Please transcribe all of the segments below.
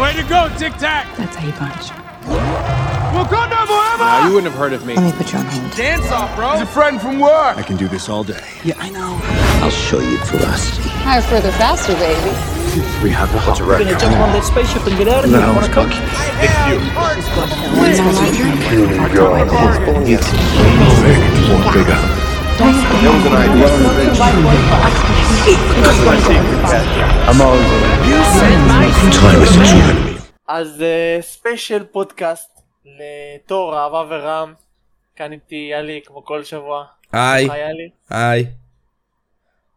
Way to go, Tic Tac! That's how you punch. Wakanda forever! No, you wouldn't have heard of me. Let me put you on hold. Dance off, bro! He's a friend from work! I can do this all day. Yeah, I know. I'll show you ferocity. Higher, further, faster, baby. We have the hot record. We're gonna jump on that spaceship and get out of no. here. No, it's cook. You. It's you. It's you. It's you. It's you. It's you. It's אז special פודקאסט לתור אהבה ורעם. כאן איתי יאלי כמו כל שבוע. היי, היי.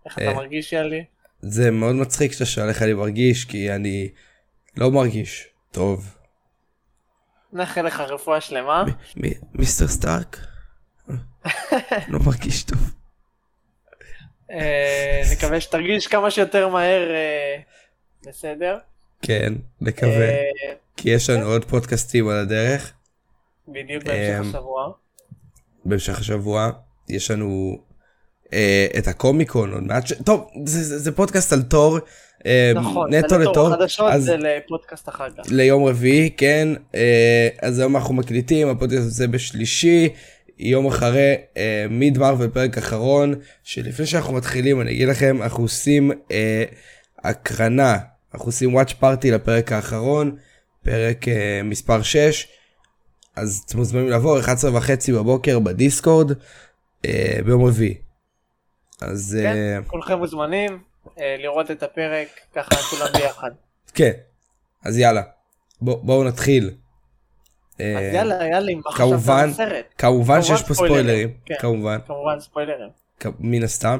איך אתה אה. מרגיש יאלי? זה מאוד מצחיק שאתה שואל איך אני מרגיש, כי אני לא מרגיש טוב. נאחל לך רפואה שלמה. מי- Mister סטארק? לא מרגיש טוב. אה, נקווה שתרגיש כמה שיותר מהר אה, בסדר. כן, נקווה. אה, כי יש לנו עוד פודקאסטים על הדרך. בדיוק בהמשך השבוע. בהמשך השבוע יש לנו את הקומיקון עוד מעט. טוב, זה, פודקאסט על תור. נכון, נטו לתור. חדשות אז זה לפודקאסט אחר כך. ליום רביעי, כן. אז היום אנחנו מקליטים, הפודקאסט הזה בשלישי. יום אחרי אה, מיד מרוויל פרק אחרון, שלפני שאנחנו מתחילים אני אגיד לכם, אנחנו עושים אה, הקרנה, אנחנו עושים וואץ' פארטי לפרק האחרון, פרק אה, מספר 6, אז אתם מוזמנים לבוא, 11 וחצי בבוקר בדיסקורד, אה, ביום רביעי. אז כן, אה, כולכם מוזמנים אה, לראות את הפרק ככה כולם ביחד. כן, אז יאללה, בוא, בואו נתחיל. אה, אז יאללה יאללה, מה חשבת כמובן, על הסרט? כמובן שיש פה ספוילרים, כן. כמובן, כמובן ספוילרים. מן הסתם.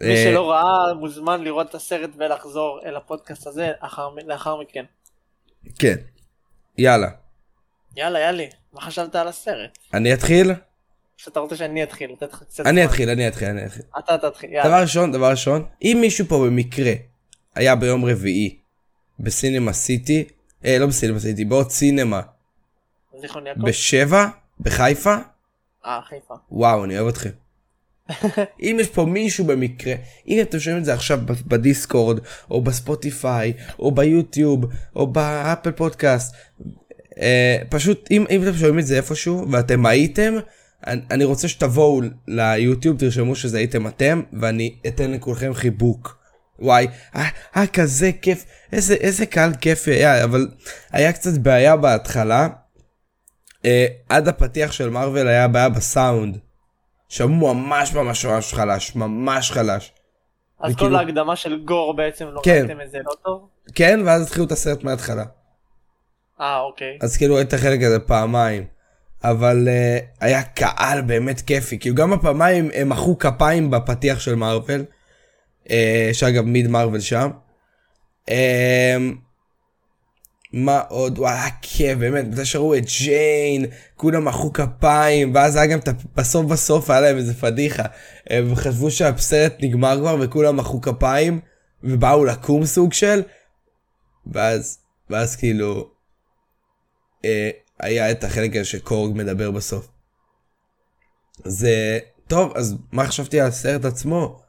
מי אה, שלא ראה מוזמן לראות את הסרט ולחזור אל הפודקאסט הזה לאחר, מכן. כן, יאללה, יאללה יאללה, מה חשבת על הסרט? אני אתחיל? שאתה רוצה שאני אתחיל, לתת לך קצת אני. אתחיל, אני אתחיל, אני אתחיל. אתה תתחיל, יאללה. דבר ראשון, דבר ראשון, אם מישהו פה במקרה היה ביום רביעי בסינמה סיטי, אה, לא בסינמה סיטי, בעוד סינמה, זיכרון יעקב? בשבע, בחיפה, אה, חיפה. וואו, אני אוהב אתכם. אם יש פה מישהו במקרה, אם אתם שומעים את זה עכשיו בדיסקורד, או בספוטיפיי, או ביוטיוב, או באפל פודקאסט, אה, פשוט אם, אם אתם שומעים את זה איפשהו ואתם הייתם, אני, אני רוצה שתבואו ליוטיוב, תרשמו שזה הייתם אתם, ואני אתן לכולכם חיבוק. וואי, אה, אה כזה כיף, איזה, איזה קהל כיפי היה, אבל היה קצת בעיה בהתחלה. אה, עד הפתיח של מארוול היה בעיה בסאונד. שמעו ממש ממש ממש חלש, ממש חלש. אז וכאילו- כל ההקדמה של גור בעצם לא כן. ראיתם את זה לא טוב? כן, ואז התחילו את הסרט מההתחלה. אה, אוקיי. אז כאילו ראיתי את החלק הזה פעמיים. אבל uh, היה קהל באמת כיפי, כאילו גם הפעמיים הם מחאו כפיים בפתיח של מארוול, uh, שאגב מיד מארוול שם. Uh, מה עוד? וואי, היה כיף, באמת, מתי שראו את ג'יין, כולם מחאו כפיים, ואז היה גם ה- בסוף בסוף היה להם איזה פדיחה. הם חשבו שהסרט נגמר כבר וכולם מחאו כפיים, ובאו לקום סוג של, ואז, ואז כאילו, אה, היה את החלק הזה שקורג מדבר בסוף. אז אה, טוב, אז מה חשבתי על הסרט עצמו?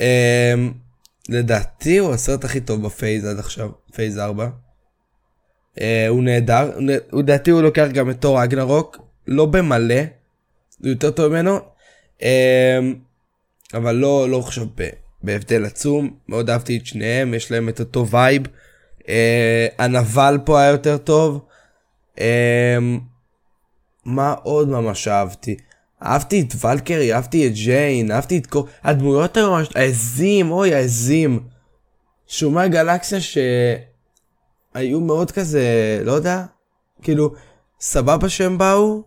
אה, לדעתי הוא הסרט הכי טוב ב phase עד עכשיו, phase 4. אה, הוא נהדר, לדעתי הוא לוקח גם את תור ראגנרוק, לא במלא, הוא יותר טוב ממנו, אה, אבל לא, לא חושב ב- בהבדל עצום, מאוד אהבתי את שניהם, יש להם את אותו vibe. אה, הנבל פה היה יותר טוב. אה, מה עוד ממש אהבתי? אהבתי את ולקרי, אהבתי את ג'יין, אהבתי את כל... הדמויות היו ממש... העזים, אוי, העזים. שומרי גלקסיה שהיו מאוד כזה, לא יודע, כאילו, סבבה שהם באו?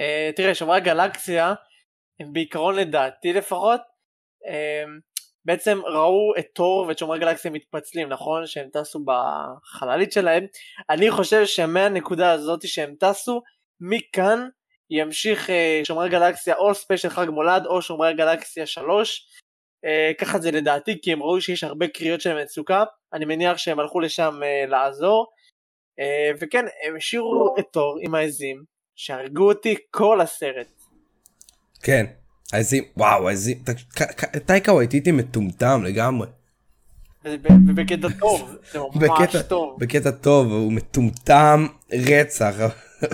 אה, תראה, שומרי הגלקסיה, הם בעיקרון לדעתי לפחות, אה, בעצם ראו את תור ואת שומרי הגלקסיה מתפצלים, נכון? שהם טסו בחללית שלהם. אני חושב שמהנקודה הזאת שהם טסו, מכאן ימשיך אה, שומרי גלקסיה או ספיישל חג מולד או שומרי גלקסיה 3. אה, ככה זה לדעתי, כי הם ראו שיש הרבה קריאות של מצוקה, אני מניח שהם הלכו לשם אה, לעזור. אה, וכן, הם השאירו את תור עם העזים, שהרגו אותי כל הסרט. כן. העזים, וואו, העזים, טייקה וייטיטי מטומטם לגמרי. ובקטע טוב, זה ממש טוב. בקטע טוב, הוא מטומטם רצח.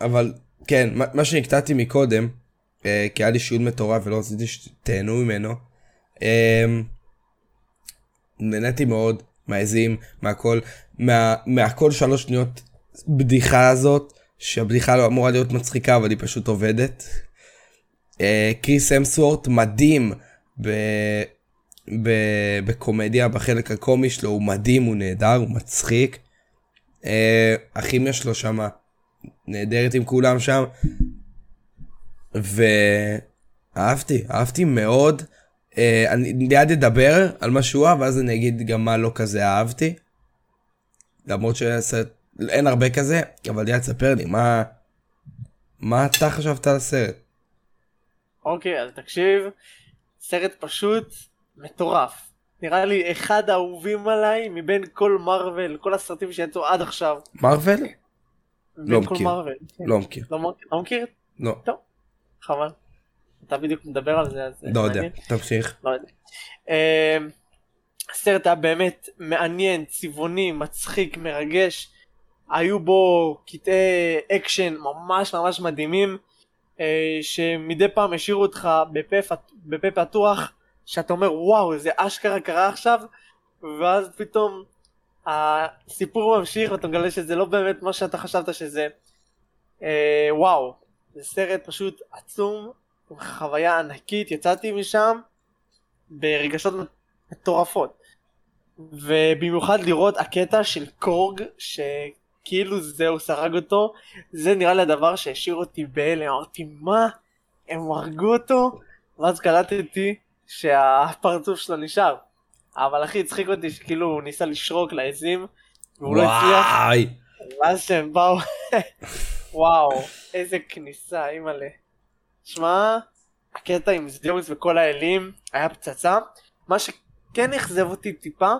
אבל כן, מה- שנקטעתי מקודם, כי היה לי שיעול מטורף ולא רציתי שתהנו ממנו, אה, נהניתי מאוד מהעזים, מהכל, מה, מהכל שלוש שניות בדיחה הזאת, שהבדיחה לא אמורה להיות מצחיקה אבל היא פשוט עובדת. אה, קריס אמסוורט מדהים ב... ב... בקומדיה, בחלק הקומי שלו, הוא מדהים, הוא נהדר, הוא מצחיק. אה, הכימיה שלו שמה נהדרת עם כולם שם. ואהבתי, אהבתי מאוד. אה, אני ליד אדבר על מה שהוא אהב, ואז אני אגיד גם מה לא כזה אהבתי. למרות שהסרט, אין הרבה כזה, אבל ליד תספר לי, מה, מה אתה חשבת על הסרט? אוקיי, אז תקשיב, סרט פשוט מטורף. נראה לי אחד האהובים עליי מבין כל מארוול, כל הסרטים שיצאו עד עכשיו. מרוויל? מארוול. לא מכיר. לא מכיר? לא מכיר? לא, חבל. אתה בדיוק מדבר על זה, אז... לא יודע, מעניין. תמשיך. לא יודע. אמ, הסרט היה באמת מעניין, צבעוני, מצחיק, מרגש. היו בו קטעי אקשן ממש ממש מדהימים, אה, שמדי פעם השאירו אותך בפה פתוח, שאתה אומר וואו זה אשכרה קרה עכשיו, ואז פתאום הסיפור ממשיך ואתה מגלה שזה לא באמת מה שאתה חשבת שזה. אה, וואו, זה סרט פשוט עצום, חוויה ענקית, יצאתי משם ברגשות מטורפות. ובמיוחד לראות הקטע של קורג שכאילו זהו סרג אותו זה נראה לי הדבר שהשאיר אותי בהלם. אמרתי מה? הם הרגו אותו? ואז קלטתי שהפרצוף שלו נשאר. אבל הכי הצחיק אותי שכאילו הוא ניסה לשרוק לעזים והוא לא הצליח. ואז שהם באו וואו איזה כניסה אימא'לה. שמע הקטע עם זיוס וכל האלים היה פצצה. מה שכן אכזב אותי טיפה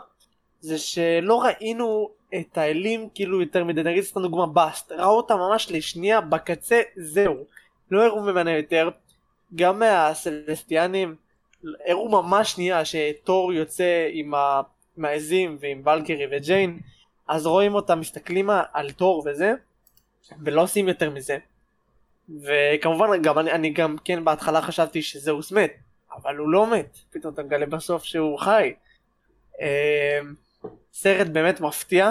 זה שלא ראינו את האלים כאילו יותר מדי. נגיד סתם דוגמה באסט ראו אותה ממש לשנייה בקצה זהו. לא הראו ממנה יותר. גם מהסלסטיאנים הראו ממש שנייה שתור יוצא. עם העזים ועם ולקרי וג'יין. אז רואים אותם מסתכלים על תור וזה ולא עושים יותר מזה וכמובן גם אני, אני גם כן בהתחלה חשבתי שזהוס מת אבל הוא לא מת. פתאום אתה מגלה בסוף שהוא חי. אה, סרט באמת מפתיע.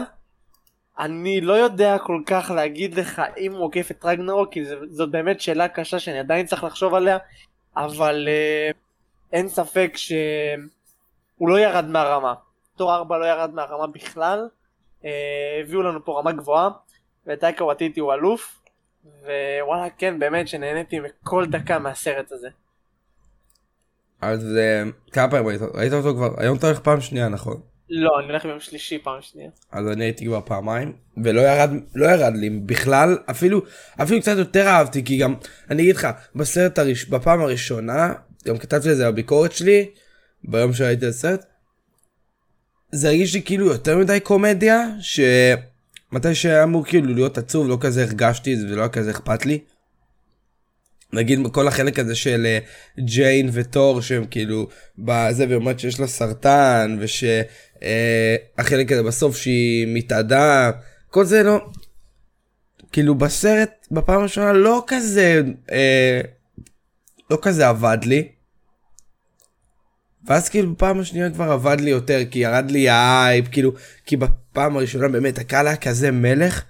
אני לא יודע כל כך להגיד לך אם הוא עוקף את רגנרוק כי זאת באמת שאלה קשה שאני עדיין צריך לחשוב עליה אבל אה, אין ספק שהוא לא ירד מהרמה. תור 4 לא ירד מהרמה בכלל. אה, הביאו לנו פה רמה גבוהה וטייקה וטיטי הוא אלוף ווואלה כן באמת שנהניתי מכל דקה מהסרט הזה אז אה, כמה פעמים ראית ראית אותו כבר? היום אתה הולך פעם שנייה נכון? לא אני הולך ביום שלישי פעם שנייה אז אני הייתי כבר פעמיים ולא ירד לא ירד לי בכלל אפילו אפילו קצת יותר אהבתי כי גם אני אגיד לך בסרט הראש, בפעם הראשונה גם כתבתי את זה בביקורת שלי ביום שראיתי את הסרט. זה הרגיש לי כאילו יותר מדי קומדיה שמתי שהיה אמור כאילו להיות עצוב לא כזה הרגשתי את זה ולא היה כזה אכפת לי. נגיד כל החלק הזה של אה, ג'יין ותור שהם כאילו בזה ואומרת שיש לה סרטן ושהחלק הזה בסוף שהיא מתאדה כל זה לא כאילו בסרט בפעם הראשונה לא כזה אה, לא כזה עבד לי. ואז כאילו בפעם השנייה כבר עבד לי יותר כי ירד לי האייפ כאילו כי בפעם הראשונה באמת הקהל היה כזה מלך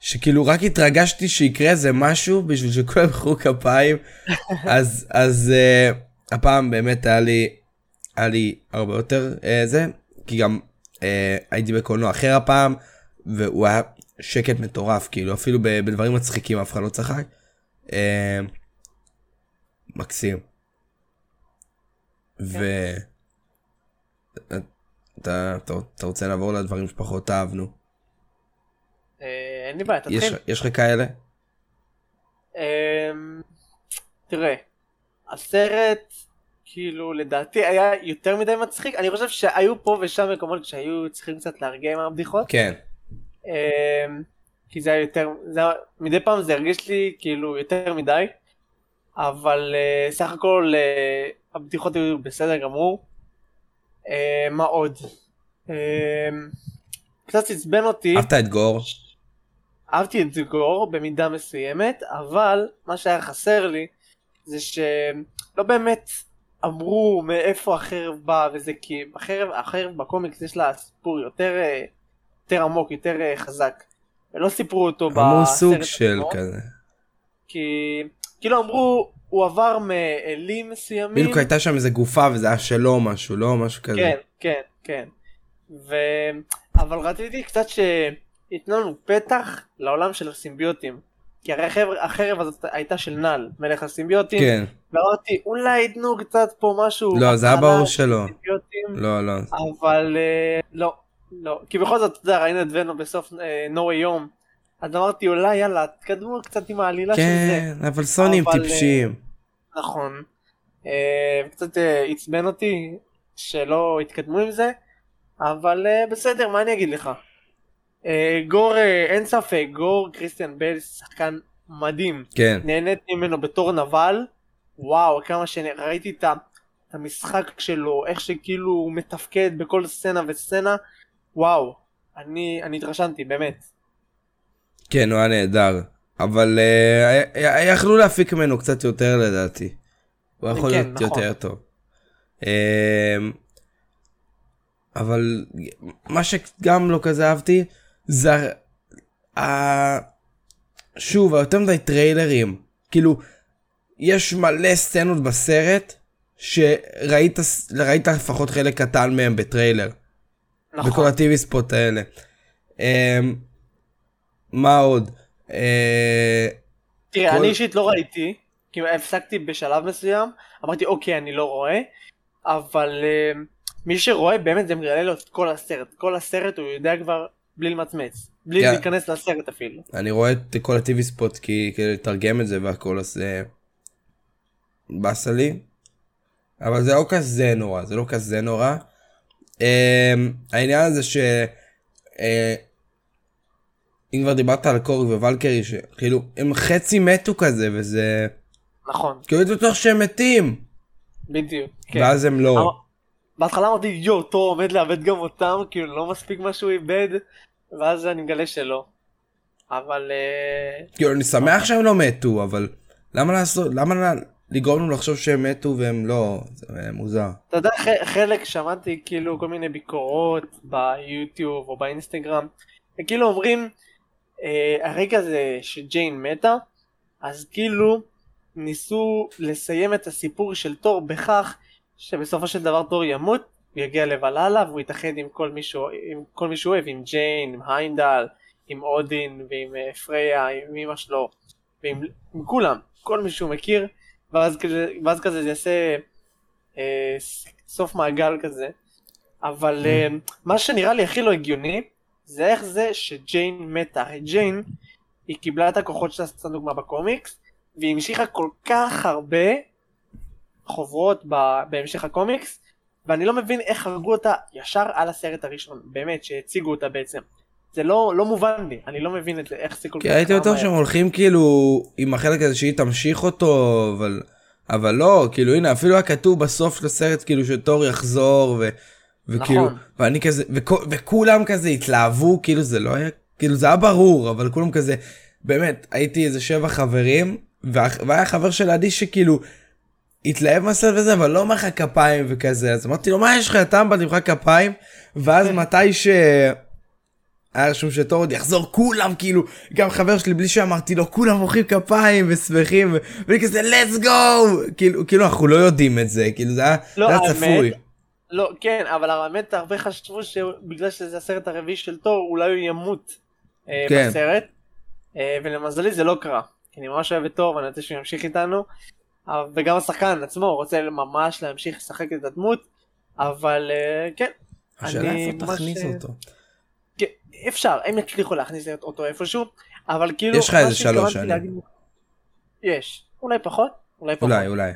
שכאילו רק התרגשתי שיקרה איזה משהו בשביל שכולם ימחאו כפיים אז אז uh, הפעם באמת היה לי היה לי הרבה יותר uh, זה כי גם uh, הייתי בקולנוע אחר הפעם והוא היה שקט מטורף כאילו אפילו בדברים מצחיקים אף אחד לא צחק. Uh, מקסים. ו... אתה, אתה, אתה רוצה לעבור לדברים שפחות אהבנו? אה, אין לי בעיה יש, תתחיל יש לך כאלה? אמ, תראה, הסרט כאילו לדעתי היה יותר מדי מצחיק, אני חושב שהיו פה ושם מקומות שהיו צריכים קצת להרגיע עם הבדיחות, כן. אמ, כי זה היה יותר, זה היה, מדי פעם זה הרגיש לי כאילו יותר מדי, אבל uh, סך הכל uh, הבדיחות היו בסדר גמור. אה, מה עוד? אה, קצת עצבן אותי, אהבת את גור? אהבתי את גור במידה מסוימת, אבל מה שהיה חסר לי זה שלא באמת אמרו מאיפה החרב באה וזה כי החרב, החרב בקומיקס יש לה סיפור יותר, אה, יותר עמוק, יותר אה, חזק. ולא סיפרו אותו אמרו סוג בסרט של כזה. כי כאילו אמרו הוא עבר מאלים מסוימים. בדיוק הייתה שם איזה גופה וזה היה שלו משהו, לא משהו כזה. כן, כן, כן. ו... אבל רציתי קצת שייתנו לנו פתח לעולם של הסימביוטים. כי הרי החרב, החרב הזאת הייתה של נל, מלך הסימביוטים. כן. ואמרתי, אולי ייתנו קצת פה משהו. לא, זה היה ברור של שלא. לא, לא. אבל אה, לא, לא. כי בכל זאת, אתה יודע, ראינו את ono בסוף אה, No way home. אז אמרתי, אולי יאללה, תקדמו קצת עם העלילה של זה. כן, אבל סונים אבל, טיפשים. נכון. אה, קצת אה, עצבן אותי שלא התקדמו עם זה, אבל אה, בסדר, מה אני אגיד לך? אה, גור, אה, אין ספק, גור קריסטיאן בל שחקן מדהים. כן. נהניתי ממנו בתור נבל, וואו, כמה שראיתי את המשחק שלו, איך שכאילו הוא מתפקד בכל סצנה וסצנה, וואו, אני, אני התרשמתי, באמת. כן, הוא היה נהדר. אבל אה, יכלו להפיק ממנו קצת יותר לדעתי. הוא יכול כן, להיות נכון. יותר טוב. אה, אבל מה שגם לא כזה אהבתי זה ה-. שוב היותר מדי טריילרים כאילו יש מלא סצנות בסרט שראית ראית לפחות חלק קטן מהם בטריילר. נכון. בכל הטיווי ספוט האלה. אמ, מה עוד? אה, תראה, אני אישית לא ראיתי, כי הפסקתי בשלב מסוים, אמרתי אוקיי, אני לא רואה, אבל אה, מי שרואה באמת זה מגלה לו את כל הסרט, כל הסרט הוא יודע כבר בלי למצמץ, בלי. להיכנס לסרט אפילו. אני רואה את כל הטיווי ספוט כי כדי לתרגם את זה והכל אז אה, באסה לי. אבל זה לא כזה נורא זה לא כזה נורא. העניין הזה ש... אם כבר דיברת על קורג וולקרי שכאילו הם חצי מתו כזה וזה נכון, כאילו הייתי בטוח שהם מתים בדיוק. כן. ואז הם לא. אמר- בהתחלה אמרתי יואו, תור עומד לאבד גם אותם, כאילו לא מספיק מה שהוא איבד, ואז אני מגלה שלא. אבל אה, כאילו אני שמח שהם לא מתו אבל למה לעשות למה לגרום לנו לחשוב שהם מתו והם לא זה מוזר. אתה יודע, חלק שמעתי כאילו כל מיני ביקורות ביוטיוב או באינסטגרם, וכאילו אומרים, הרגע הזה שג'יין מתה, אז כאילו ניסו לסיים את הסיפור של תור בכך שבסופו של דבר תור ימות, הוא יגיע לוולהלה והוא יתאחד עם כל מי שהוא אוהב, עם ג'יין, עם היינדל, עם אודין ועם אה, פריה, עם אמא שלו, ועם עם כולם, כל מי שהוא מכיר, ואז כזה, ואז כזה זה יעשה אה, סוף מעגל כזה. אבל אה, מה שנראה לי הכי לא הגיוני, זה איך זה שג'יין מתה. הרי ג'יין, היא קיבלה את הכוחות שלה, סתם דוגמה בקומיקס, והיא המשיכה כל כך הרבה חוברות ב- בהמשך הקומיקס, ואני לא מבין איך הרגו אותה ישר על הסרט הראשון, באמת, שהציגו אותה בעצם. זה לא, לא מובן לי, אני לא מבין את זה, איך זה כל כך... כי הייתי בטוח. שהם הולכים כאילו עם החלק הזה שהיא תמשיך אותו אבל אבל לא כאילו הנה אפילו היה כתוב בסוף של הסרט כאילו שתור יחזור ו, וכאילו נכון. ואני כזה וכו- וכולם כזה התלהבו כאילו זה לא היה כאילו זה היה ברור אבל כולם כזה באמת הייתי איזה שבע חברים וה- והיה חבר של עדי שכאילו התלהב מהסרט וזה אבל לא מחא כפיים וכזה. אז אמרתי לו מה יש לך אתה בא תמחא כפיים? ואז מתי ש... היה רשום שתור עוד יחזור כולם כאילו גם חבר שלי בלי שאמרתי לו כולם מוחאים כפיים ושמחים ואני כזה let's go! כאילו כאילו אנחנו לא יודעים את זה כאילו זה היה, לא, זה היה צפוי לא, כן, אבל האמת הרבה חשבו שבגלל שזה הסרט הרביעי של תור, אולי הוא ימות אה, כן. בסרט, אה, ולמזלי זה לא קרה. כי אני ממש אוהב את תור ואני רוצה שהוא ימשיך איתנו, אבל- וגם השחקן עצמו רוצה ממש להמשיך לשחק את הדמות, אבל אה, כן, השאלה איפה תכניס אה, אותו כן, אפשר, הם יצליחו להכניס אותו איפשהו, אבל כאילו, יש לך איזה שלוש שנים. להגיד- יש, אולי פחות, אולי פחות. אולי אולי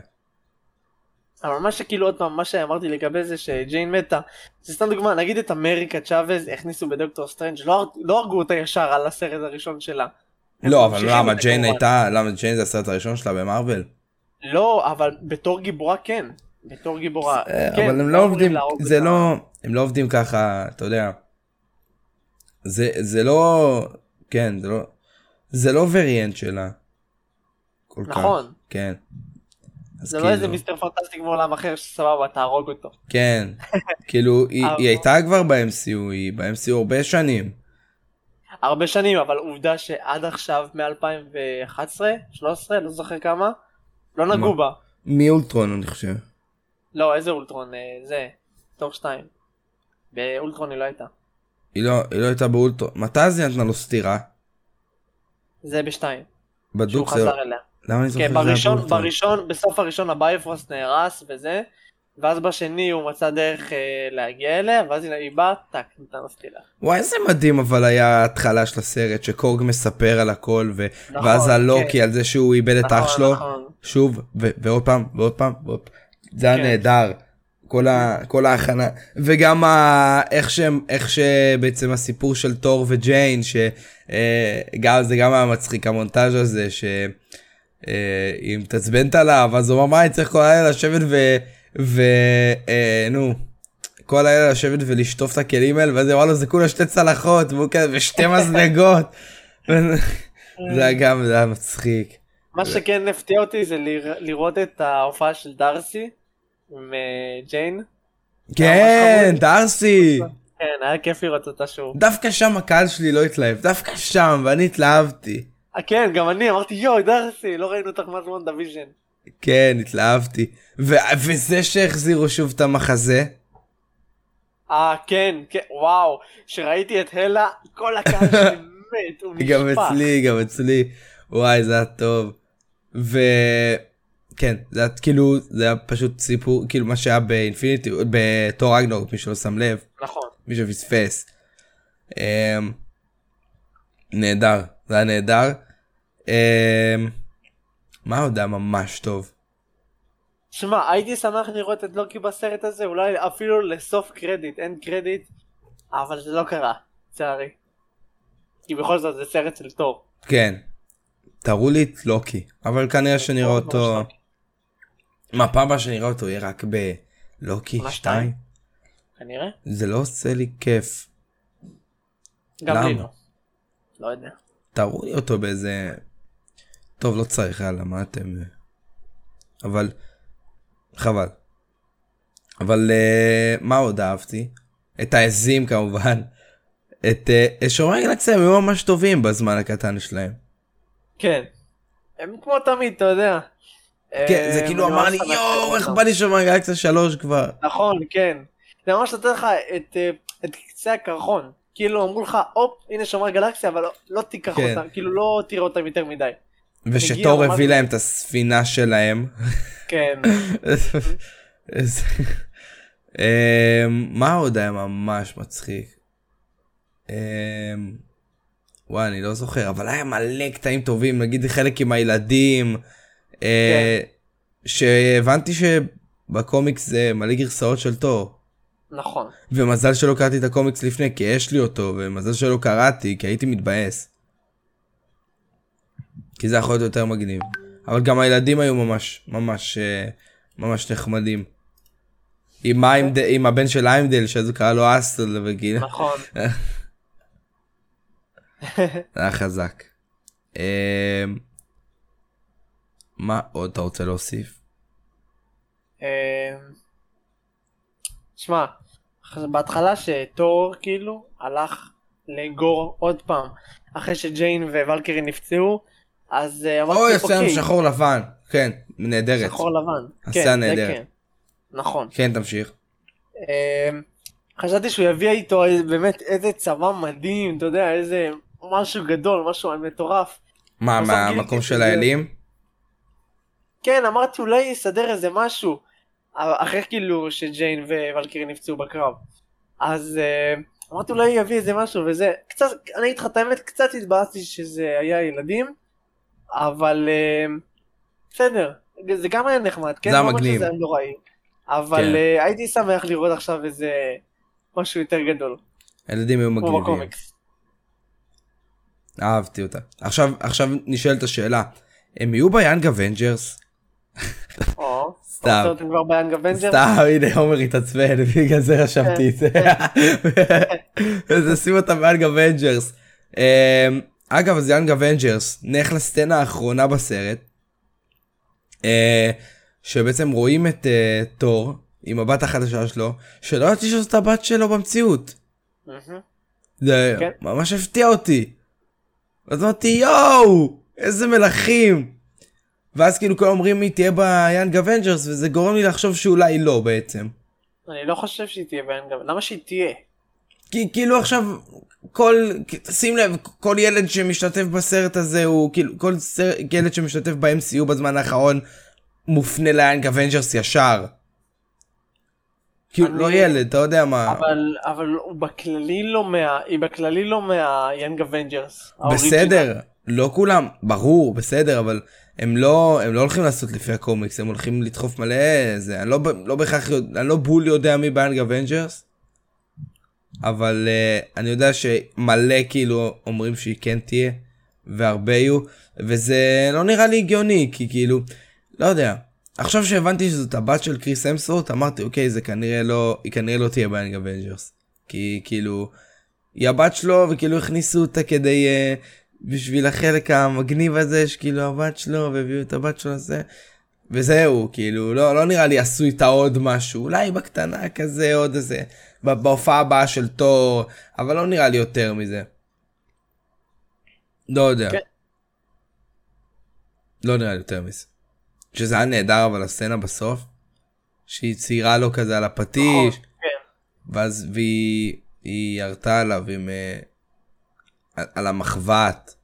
אבל מה שכאילו עוד פעם מה שאמרתי לגבי זה שג'יין מתה זה סתם דוגמה נגיד את אמריקה צ'אבז הכניסו בדוקטור סטרנג' לא, לא הרגו אותה ישר על הסרט הראשון שלה. לא אבל למה ג'יין. הייתה למה ג'יין זה הסרט הראשון שלה במארוול לא אבל בתור גיבורה כן. בתור גיבורה. כן, אבל הם לא לא עובדים, זה. לא, הם לא עובדים ככה, אתה יודע. זה, זה לא, כן, זה לא, זה לא וריאנט שלה. נכון. כן. זה לא איזה כאילו- מיסטר פנטסטיק מעולם אחר שסבבה תהרוג אותו. כן, כאילו, היא, הייתה כבר ב-MCU, היא ב-MCU הרבה שנים. הרבה שנים אבל עובדה שעד עכשיו מ-2011, 13, לא זוכר כמה, לא נגעו? בה. מאולטרון, אני חושב. לא איזה אולטרון, אה, זה, תור 2. באולטרון היא לא הייתה. היא לא, היא לא הייתה באולטרון. מתי אז היא נתנה לו סטירה? זה בשתיים. שהוא בדוק זה... חזר אליה. למה אני זוכר כן, שזה היה בראשון? בראשון, בסוף הראשון הביופרוסט נהרס וזה, ואז בשני הוא מצא דרך אה, להגיע אליה, ואז היא באה, טאק, נתן לה סטילה. וואי איזה מדהים אבל היה ההתחלה של הסרט שקורג מספר על הכל ו... נכון, ואז הלוקי כן. על זה שהוא איבד את אח נכון, שלו נכון. שוב ו... ועוד פעם ועוד פעם ועוד פעם. זה היה כן. נהדר כל, ה... כל ההכנה וגם ה... איך שהם איך שבעצם הסיפור של תור וג'יין שגם זה גם היה מצחיק המונטאז' הזה ש... אה, היא מתעצבנת עליו אז הוא אמר מה אני צריך כל הלילה לשבת ו... ו... אה, נו. כל הלילה לשבת ולשטוף את הכלים האלה ואז היא אמרה לו זה כולה שתי צלחות והוא כזה ושתי מזלגות. זה היה גם זה היה מצחיק. מה שכן הפתיע אותי זה לרא- לראות את ההופעה של דארסי עם אה, ג'יין. כן. דארסי כן, היה כיף לראות אותה שוב. דווקא שם הקהל שלי לא התלהב דווקא שם ואני התלהבתי. אה, כן, גם אני אמרתי יואו דארסי, לא ראינו אותך מאז וונדוויז'ן. כן התלהבתי ו- וזה שהחזירו שוב את המחזה אה, כן, כן, וואו, שראיתי את הלה, כל הקהל שלי מת, הוא נשפך. גם אצלי גם אצלי וואי זה היה טוב. וכן זה היה כאילו זה היה פשוט סיפור כאילו מה שהיה באינפיניטי בתור אגנורק מי שלא שם לב נכון. מי שפספס. אמ, נהדר זה היה נהדר. אמ, מה עוד היה ממש טוב. שמע, הייתי שמח לראות את לוקי בסרט הזה, אולי אפילו לסוף קרדיט, אין קרדיט, אבל זה לא קרה, לצערי. כי בכל זאת זה סרט של תור. כן. תראו לי את לוקי אבל כנראה שנראה ממש אותו. לוקי. מה פעם הבאה שנראה אותו יהיה רק בלוקי מה, 2? שתיים? כנראה. זה לא עושה לי כיף. גם לי? לא. לא יודע. תראו לי אותו באיזה... טוב לא צריך יאללה מה אתם... אבל חבל. אבל uh, מה עוד אהבתי? את העזים כמובן. את uh, שומרי הגלקסיה הם היו ממש טובים בזמן הקטן שלהם. כן. הם כמו תמיד, אתה יודע. כן זה אה, כאילו אמר לי יואו איך. בא לי שומרי הגלקסיה 3 כבר. נכון, כן. זה ממש נותן לך את, אה, את קצה הקרחון. כאילו אמרו לך, הופ, הנה שומר גלקסיה, אבל לא, לא תיקח כן. אותם, כאילו לא תראה אותם יותר מדי. ושתור הביא להם את הספינה שלהם. כן. אמ, מה עוד היה ממש מצחיק? אמ, וואי אני לא זוכר אבל היה מלא קטעים טובים נגיד חלק עם הילדים. אה, שהבנתי שבקומיקס זה מלא גרסאות של תור. נכון. ומזל שלא קראתי את הקומיקס לפני כי יש לי אותו ומזל שלא קראתי כי הייתי מתבאס. כי זה יכול להיות יותר מגניב. אבל גם הילדים היו ממש ממש אה, ממש נחמדים. עם, איימד, עם הבן של איימדל שאז הוא קרא לו אסטל וגיל נכון. זה היה חזק. אה, מה עוד אתה רוצה להוסיף? אה, שמע, בהתחלה שתור כאילו הלך לאגור עוד פעם אחרי שג'יין וולקרי נפצעו אז אה, אמרתי אוי עשינו אוקיי, שחור לבן. כן נהדרת. שחור לבן. עשה כן, נהדרת. כן. נכון. כן תמשיך. אה, חשבתי שהוא יביא איתו באמת איזה צבא מדהים, אתה יודע, איזה משהו גדול, משהו מטורף. מה מהמקום של האלים? כן, אמרתי אולי יסדר איזה משהו. אחרי כאילו שג'יין ווולקרי נפצעו בקרב. אז אה, אמרתי אולי יביא איזה משהו וזה. קצת, אני אגיד לך את האמת, קצת התבאסתי שזה היה ילדים. אבל אה, בסדר, זה גם היה נחמד, כן? זה היה לא מגניב. שזה היה נוראי. אבל כן. אה, הייתי שמח לראות עכשיו איזה משהו יותר גדול. הילדים היו כמו מגניבים. בקומיקס. אהבתי אותה. עכשיו עכשיו נשאלת השאלה הם יהיו ב Young Avengers? סתם. סתם, הנה עומר התעצבן, בגלל זה רשמתי את זה. אז שים אותם ב Young Avengers. אגב, אז Young Avengers, נלך לסצנה האחרונה בסרט, אה, שבעצם רואים את אה, תור עם הבת החדשה שלו, שלא ידעתי שזאת הבת שלו במציאות. מהמם. זה כן. ממש הפתיע אותי. אז אמרתי יואו איזה מלכים. ואז כאילו כולם אומרים היא תהיה ב Young Avengers וזה גורם לי לחשוב שאולי לא בעצם. אני לא חושב שהיא תהיה ב Young Avenger, למה שהיא תהיה? כי כאילו עכשיו כל שים לב כל ילד שמשתתף בסרט הזה הוא כאילו כל סר, ילד שמשתתף ב-MCU בזמן האחרון מופנה ל Young Avengers ישר. כאילו אני- לא ילד אתה יודע מה. אבל אבל הוא בכללי לא מה... היא בכללי לא מה Young Avengers. בסדר, לא כולם, ברור, בסדר, אבל הם לא, הם לא הולכים לעשות לפי הקומיקס, הם הולכים לדחוף מלא זה, אני לא, לא בהכרח, אני לא בול יודע מי ב Young Avengers, אבל אה, אני יודע שמלא כאילו אומרים שהיא כן תהיה, והרבה יהיו, וזה לא נראה לי הגיוני, כי כאילו, לא יודע. עכשיו שהבנתי שזאת הבת של כריס המסוורת', אמרתי אוקיי זה כנראה לא, היא כנראה לא תהיה ב Young Avengers. כי כאילו, היא הבת שלו וכאילו הכניסו אותה כדי uh, בשביל החלק המגניב הזה שכאילו הבת שלו והביאו את הבת שלו לזה. וזהו כאילו לא לא נראה לי עשו איתה עוד משהו אולי בקטנה כזה עוד איזה בהופעה הבאה של תור אבל לא נראה לי יותר מזה. לא יודע. כן. לא נראה לי יותר מזה. שזה היה נהדר אבל הסצנה בסוף. שהיא ציירה לו כזה על הפטיש. כן. ואז והיא היא ירתה עליו עם אה, על, על המחבת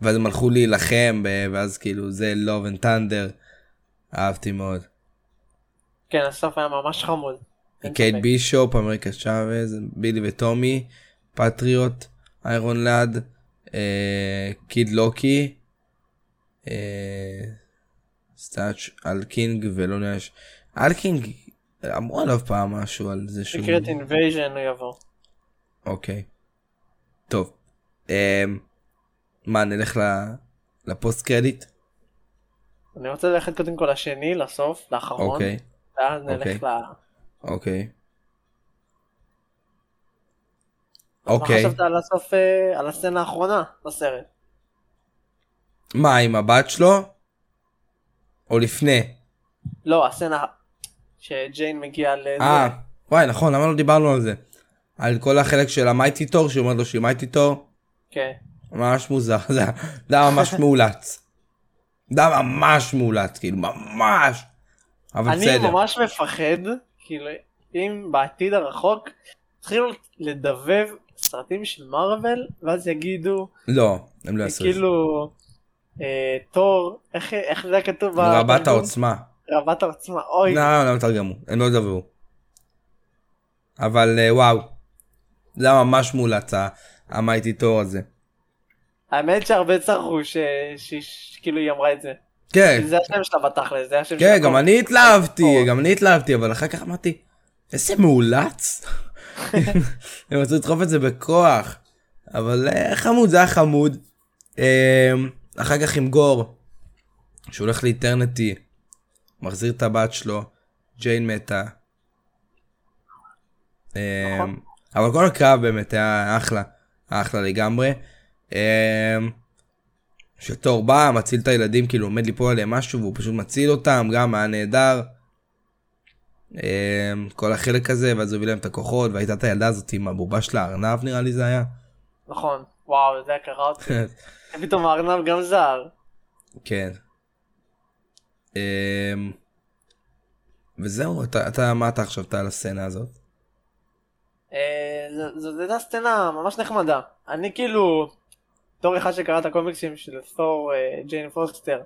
ואז הם הלכו להילחם ואז כאילו זה love and thunder אהבתי מאוד. כן, הסוף היה ממש חמוד. קייט. בישופ, אמריקה צ'אבז, בילי וטומי, פטריוט, איירון לאד, אה, קיד לוקי, אה, Stature, Hulkling ולא יודע, ש- Hulkling אמרו עליו פעם משהו על זה שהוא... Secret Invasion הוא יבוא. אוקיי. טוב. אמ, מה נלך ל post credit? אני רוצה ללכת קודם כל לשני, לסוף, לאחרון. אוקיי. ואז אוקיי. נלך ל... אוקיי. מה אוקיי. חשבת על הסוף, אה, על הסצנה האחרונה בסרט? מה עם הבת שלו? או לפני? לא, הסצנה שג'יין מגיעה לזה. אה, וואי נכון למה לא דיברנו על זה? על כל החלק של המייטי תור שאומר לו שהיא מייטי תור כן. ממש מוזר זה היה- ממש מאולץ. זה היה ממש מאולץ כאילו ממש. אבל אני בסדר. ממש מפחד, כאילו, אם בעתיד הרחוק התחילו לדבב סרטים של מארוול, ואז יגידו, לא הם לא יעשו את זה. כאילו, אה, תור, איך איך זה כתוב? רבת? העוצמה. רבת העוצמה, אוי, לא, לא תרגמו, הם לא ידברו. אבל אה, וואו, זה היה ממש מאולץ ה- המייטי תור הזה. האמת שהרבה ש- שכאילו היא אמרה את זה. כן, זה השם שלה בתכל'ס, זה השם כן, שלה. גם אני התלהבתי, גם אני התלהבתי, אבל אחר כך אמרתי, איזה מאולץ. הם רצו לדחוף את זה בכוח. אבל אה, חמוד, זה היה חמוד. אה, אחר כך עם גור, שהוא הולך לאיטרנטי, מחזיר את הבת שלו, ג'יין מתה. נכון. אבל כל הקרב באמת היה אחלה, אחלה לגמרי. שתור בא, מציל את הילדים, כאילו עומד ליפול עליהם משהו והוא פשוט מציל אותם, גם היה נהדר. אה, כל החלק הזה, ואז הוא הביא להם את הכוחות, והייתה את הילדה הזאת עם הבובה של הארנב נראה לי זה היה. נכון, וואו, זה היה קרה אותי. פתאום הארנב גם זר. כן. אמ, וזהו, אתה, אתה, מה אתה חשבת על הסצנה הזאת? אה, זו הייתה סצנה ממש נחמדה. אני כאילו, בתור אחד שקרא את הקומיקסים של תור ג'יין פוסטר,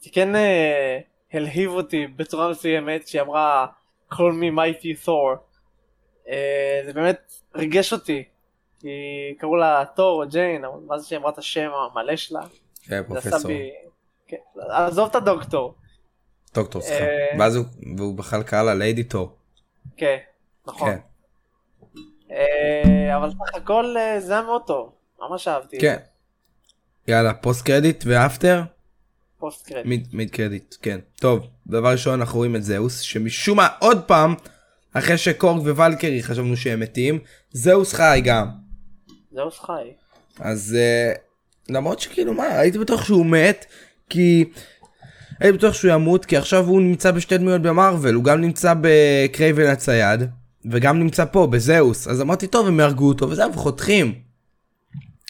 זה כן אה, הלהיב אותי בצורה מסוימת שהיא אמרה call me mighty Thor. אה, זה באמת ריגש אותי. כי קראו לה תור או ג'יין, אבל מה זה שהיא אמרה את השם המלא שלה? כן, פרופסור. כן, עזוב את הדוקטור. דוקטור, סליחה. אה, ואז הוא, בכלל קרא לה ליידי תור. כן, נכון. כן. אבל סך הכל זה היה מאוד טוב. ממש אהבתי. כן. יאללה, post credit ו after? post credit. mid, mid credit, כן. טוב, דבר ראשון אנחנו רואים את זאוס, שמשום מה עוד פעם, אחרי שקורג וולקירי חשבנו שהם מתים, זאוס חי גם. זאוס חי. אז אה, למרות שכאילו מה, הייתי בטוח שהוא מת, כי... הייתי בטוח שהוא ימות, כי עכשיו הוא נמצא בשתי דמויות במארוול, הוא גם נמצא בקרייבן הצייד, וגם נמצא פה, בזאוס. אז אמרתי, טוב, הם יהרגו אותו, וזהו, וחותכים.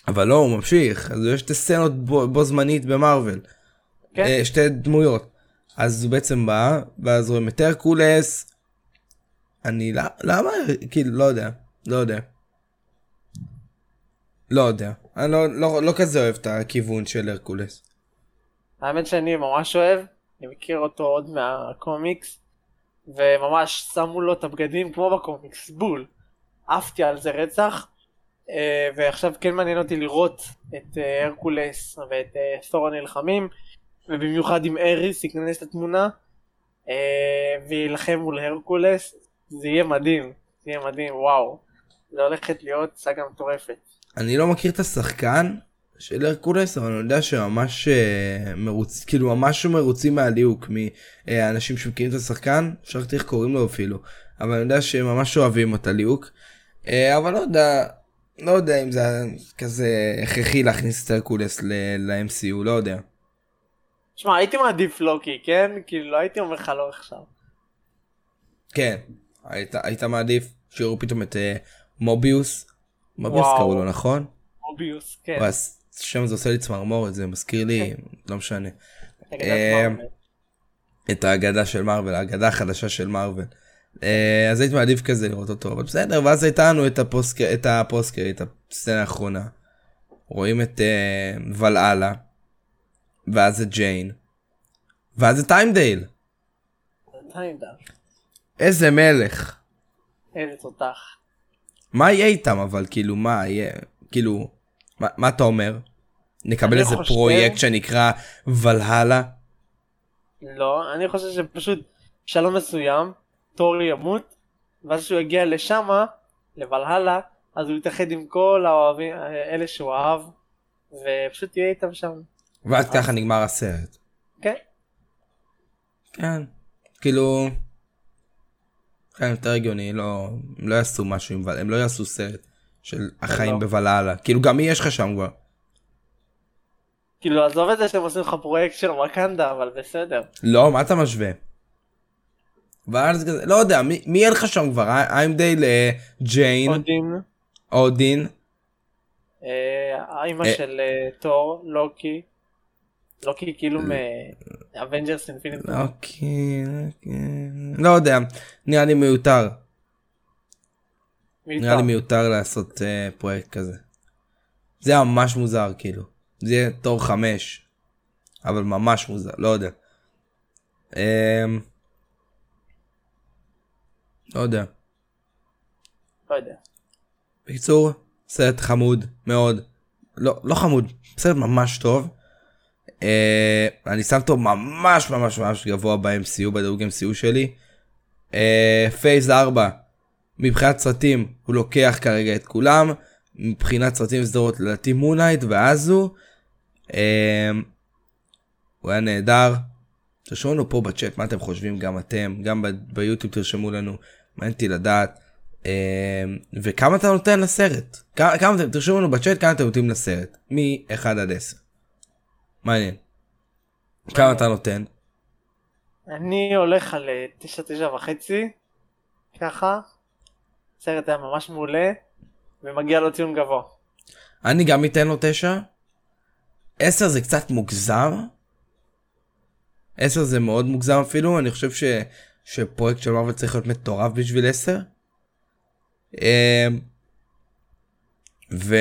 אבל לא, הוא ממשיך, אז יש שתי סצנות בו, בו זמנית במארוול. כן. אה, שתי דמויות. אז הוא בעצם בא, ואז רואים את הרקולס. אני, לא- למה? כאילו, לא יודע. לא יודע. לא יודע. אני לא, לא, לא כזה אוהב את הכיוון של הרקולס. האמת שאני ממש אוהב, אני מכיר אותו עוד מהקומיקס, וממש שמו לו את הבגדים כמו בקומיקס, בול. עפתי על זה רצח, ועכשיו כן מעניין אותי לראות את אה, הרקולס ואת אה, תור הנלחמים, ובמיוחד אם אריס ייכנס לתמונה, אה, ויילחם מול הרקולס, זה יהיה מדהים, זה יהיה מדהים, וואו. זה הולכת להיות סאגה מטורפת. אני לא מכיר את השחקן של הרקולס, אבל אני יודע שממש אה, מרוץ, כאילו ממש מרוצים מהליהוק מאנשים שמכירים את השחקן, שכחתי איך קוראים לו אפילו, אבל אני יודע שהם ממש אוהבים את הליהוק, אה, אבל לא יודע, לא יודע אם זה כזה הכרחי להכניס את הרקולס ל-MCU, לא יודע. שמע, הייתי מעדיף לוקי, כן? כאילו, לא הייתי אומר לך לא עכשיו. כן, היית, היית מעדיף שיראו פתאום את אה, מוביוס, מוביוס. קראו לו נכון? מוביוס, כן. וואי, השם הזה עושה לי צמרמורת, זה מזכיר לי, לא משנה. אה? את האגדה של מארוול, האגדה החדשה של מארוול. אה, אז הייתי מעדיף כזה לראות אותו, אבל בסדר, ואז הייתה לנו את הפוסקר, את הפוסקר, את הסצנה האחרונה. רואים את אה, ולאלה, ואז את ג'יין, ואז את טיימדייל. טיימדה. איזה מלך. איזה תותח. מה יהיה איתם אבל, כאילו, מה יהיה, כאילו, מה, מה אתה אומר? נקבל איזה חושב- פרויקט שנקרא ולהלה? לא, אני חושב שפשוט שלום מסוים, תור ימות, ואז כשהוא יגיע לשמה, לוולהלה, אז הוא יתאחד עם כל האוהבים, אלה שהוא אהב, ופשוט יהיה איתם שם. ואז ככה נגמר הסרט. כן. כן. כאילו... כן, יותר הגיוני, לא... הם לא יעשו משהו עם ול... הם לא יעשו סרט של החיים לא. בוולהלה. כאילו גם מי יש לך שם כבר? כאילו עזוב את זה שאתם עושים לך פרויקט של וואקנדה, אבל בסדר. לא, מה אתה משווה? ואז כזה, לא יודע, מי, מי יהיה לך שם כבר? אה, איימדייל, אה, ג'יין, אודין, אודין, אה, האימא אה. של אה, תור, לוקי. לוקי כאילו מ Avengers Infinity. אוקיי, לא יודע, נראה לי מיותר. נראה לי מיותר לעשות פרויקט כזה. זה היה ממש מוזר כאילו. זה יהיה תור חמש. אבל ממש מוזר, לא יודע. לא יודע. לא יודע. בקיצור, סרט חמוד מאוד. לא, לא חמוד, סרט ממש טוב. אה, אני שם אותו ממש ממש ממש גבוה ב-MCU, בדירוג MCU שלי. אה, פייס 4, מבחינת סרטים הוא לוקח כרגע את כולם. מבחינת סרטים וסדרות לדעתי מונייט ואזו. אה, הוא היה נהדר. תרשמו לנו פה בצ'אט מה אתם חושבים גם אתם, גם ביוטיוב תרשמו לנו, מעניין אותי לדעת. אה, וכמה אתה נותן לסרט? כמה, כמה אתם, תרשמו לנו בצ'אט כמה אתם נותנים לסרט, מ-1 עד 10. מעניין. כמה אתה נותן? אני הולך על אה, תשע תשע וחצי, ככה. הסרט היה ממש מעולה, ומגיע לו ציון גבוה. אני גם אתן לו 9. 10 זה קצת מוגזם. 10 זה מאוד מוגזם אפילו, אני חושב ש... שפרויקט של מרוויל צריך להיות מטורף בשביל 10. אמ, ו...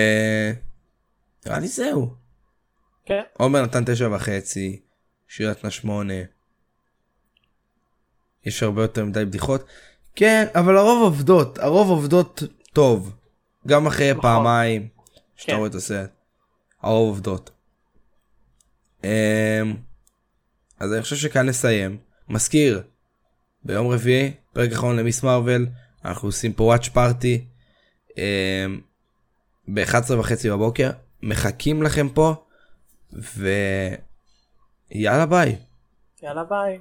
נראה לי זהו. כן, עומר נתן תשע וחצי, שיר נתנה שמונה. יש הרבה יותר מדי בדיחות. כן, אבל הרוב עובדות, הרוב עובדות טוב. גם אחרי נכון. פעמיים שאתה כן. רואה את הסרט. הרוב עובדות. אמ, אז אני חושב שכאן נסיים. מזכיר, ביום רביעי, פרק אחרון למיס מרוויל, אנחנו עושים פה וואץ' פארטי. ב-11 וחצי בבוקר, מחכים לכם פה. ו... יאללה ביי. יאללה ביי.